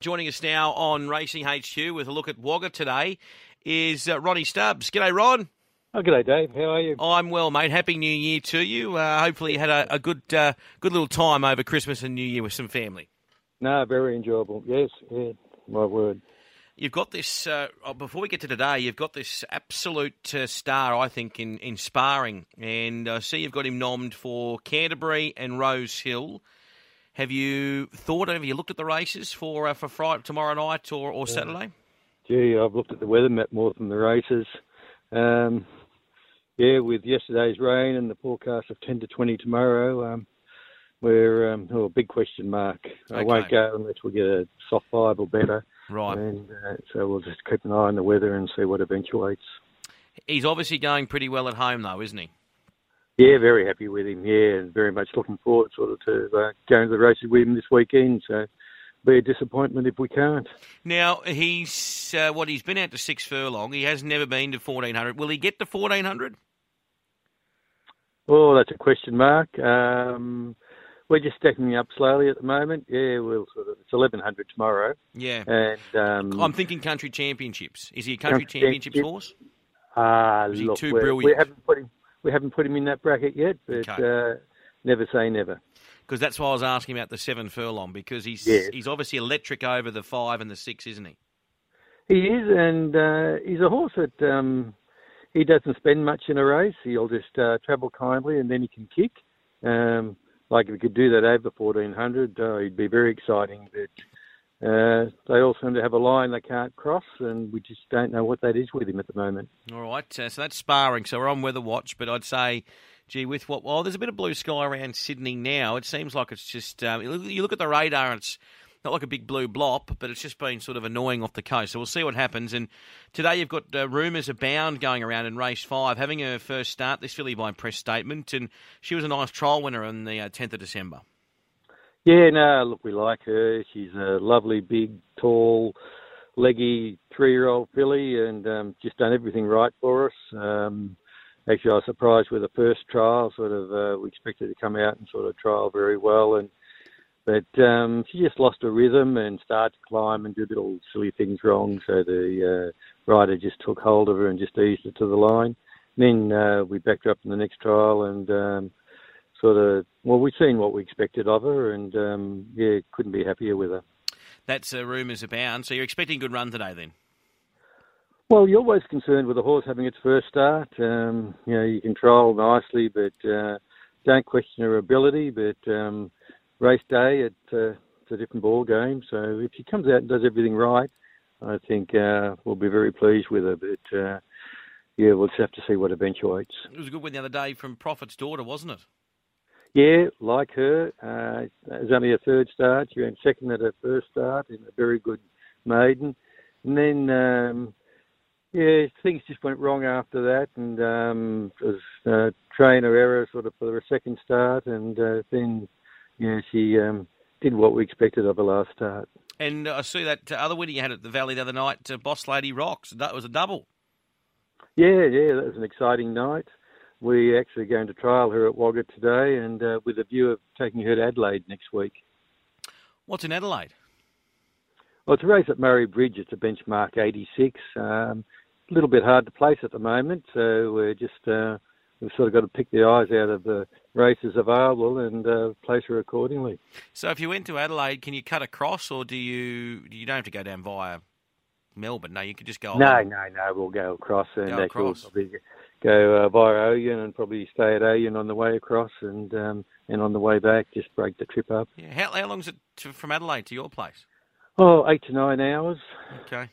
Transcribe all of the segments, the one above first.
Joining us now on Racing HQ with a look at Wagga today is uh, Ronnie Stubbs. G'day, Ron. Oh, g'day, Dave. How are you? I'm well, mate. Happy New Year to you. Uh, hopefully, you had a, a good, uh, good little time over Christmas and New Year with some family. No, very enjoyable. Yes, yeah, my word. You've got this. Uh, oh, before we get to today, you've got this absolute uh, star, I think, in, in sparring, and I see you've got him nommed for Canterbury and Rose Hill. Have you thought? Have you looked at the races for uh, for Friday, tomorrow night or, or Saturday? Gee, I've looked at the weather map more than the races. Um, yeah, with yesterday's rain and the forecast of 10 to 20 tomorrow, um, we're um, oh, a big question mark. I won't go unless we get a soft five or better. Right. And uh, so we'll just keep an eye on the weather and see what eventuates. He's obviously going pretty well at home, though, isn't he? Yeah, very happy with him. Yeah, and very much looking forward sort of to uh, going to the races with him this weekend. So be a disappointment if we can't. Now he's uh, what he's been out to six furlong. He has never been to fourteen hundred. Will he get to fourteen hundred? Oh, that's a question mark. Um, we're just stacking up slowly at the moment. Yeah, we'll sort of it's eleven hundred tomorrow. Yeah, and um, I'm thinking country championships. Is he a country, country championships horse? Ah, uh, look, too brilliant? We haven't put him we haven't put him in that bracket yet, but okay. uh, never say never. Because that's why I was asking about the seven furlong because he's yes. he's obviously electric over the five and the six, isn't he? He is, and uh, he's a horse that um, he doesn't spend much in a race. He'll just uh, travel kindly, and then he can kick. Um, like if he could do that over fourteen hundred, uh, he'd be very exciting. But uh, they all seem to have a line they can't cross, and we just don't know what that is with him at the moment. All right, uh, so that's sparring. So we're on weather watch, but I'd say, gee, with what? Well, there's a bit of blue sky around Sydney now. It seems like it's just um, you look at the radar, and it's not like a big blue blop, but it's just been sort of annoying off the coast. So we'll see what happens. And today you've got uh, rumours abound going around in race five, having her first start. This filly by press statement, and she was a nice trial winner on the uh, 10th of December. Yeah, no, look, we like her. She's a lovely, big, tall, leggy three-year-old filly, and um, just done everything right for us. Um, actually, I was surprised with the first trial. Sort of, uh, we expected to come out and sort of trial very well, and but um, she just lost her rhythm and started to climb and do little silly things wrong. So the uh, rider just took hold of her and just eased her to the line. And then uh, we backed her up in the next trial, and um, sort of, well, we've seen what we expected of her, and um, yeah, couldn't be happier with her. That's uh, rumours abound. So you're expecting a good run today, then? Well, you're always concerned with a horse having its first start. Um, you know, you control nicely, but uh, don't question her ability. But um, race day, it, uh, it's a different ball game. So if she comes out and does everything right, I think uh, we'll be very pleased with her. But uh, yeah, we'll just have to see what eventuates. It was a good win the other day from Prophet's daughter, wasn't it? Yeah, like her. Uh, it was only a third start. She ran second at her first start in a very good maiden. And then, um, yeah, things just went wrong after that. And um, it was uh, trainer error sort of for the second start. And uh, then, yeah, she um, did what we expected of her last start. And I see that other winner you had at the Valley the other night, uh, Boss Lady Rocks. That was a double. Yeah, yeah, that was an exciting night we're actually going to trial her at Wagga today and uh, with a view of taking her to Adelaide next week. What's in Adelaide? Well, it's a race at Murray Bridge. It's a benchmark 86. Um, a little bit hard to place at the moment, so we're just uh, we've sort of got to pick the eyes out of the races available and uh, place her accordingly. So, if you went to Adelaide, can you cut across, or do you you don't have to go down via Melbourne? No, you could just go. No, along. no, no. We'll go across and go across. Probably go uh, via Oyen and probably stay at Oyen on the way across and um, and on the way back just break the trip up. Yeah. How, how long is it to, from Adelaide to your place? Oh, eight to nine hours. Okay.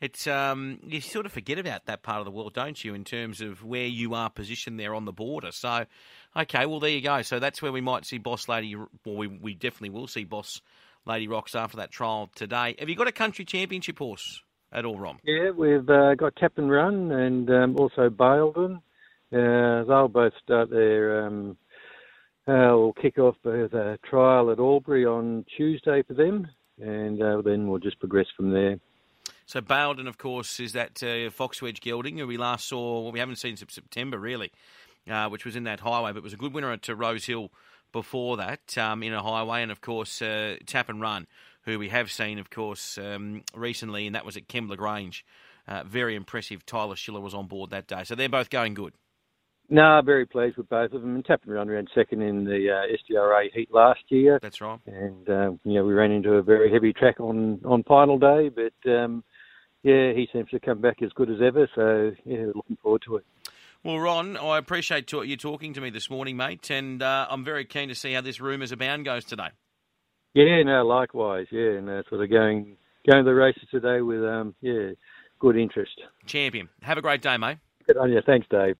It's um, you sort of forget about that part of the world, don't you, in terms of where you are positioned there on the border. So, okay, well there you go. So that's where we might see Boss Lady. Well, we we definitely will see Boss Lady Rocks after that trial today. Have you got a country championship horse? At all, Ron? Yeah, we've uh, got Tap and Run and um, also Baildon. Uh, they'll both start their. Um, uh, we'll kick off with a trial at Albury on Tuesday for them, and uh, then we'll just progress from there. So Baildon, of course, is that uh, Foxwedge gelding who we last saw. Well, we haven't seen since September really, uh, which was in that highway, but was a good winner at Rose Hill before that um, in a highway, and of course uh, Tap and Run, who we have seen, of course, um, recently, and that was at Kembla Grange. Uh, very impressive. Tyler Schiller was on board that day. So they're both going good. No, very pleased with both of them. And Tap and Run around second in the uh, SDRA heat last year. That's right. And um, you know we ran into a very heavy track on on final day, but um, yeah, he seems to come back as good as ever. So yeah, looking forward to it. Well, Ron, I appreciate you talking to me this morning, mate, and uh, I'm very keen to see how this rumours abound goes today. Yeah, no, likewise. Yeah, and uh, sort of going going to the races today with um, yeah, good interest. Champion. Have a great day, mate. Good on you. Thanks, Dave.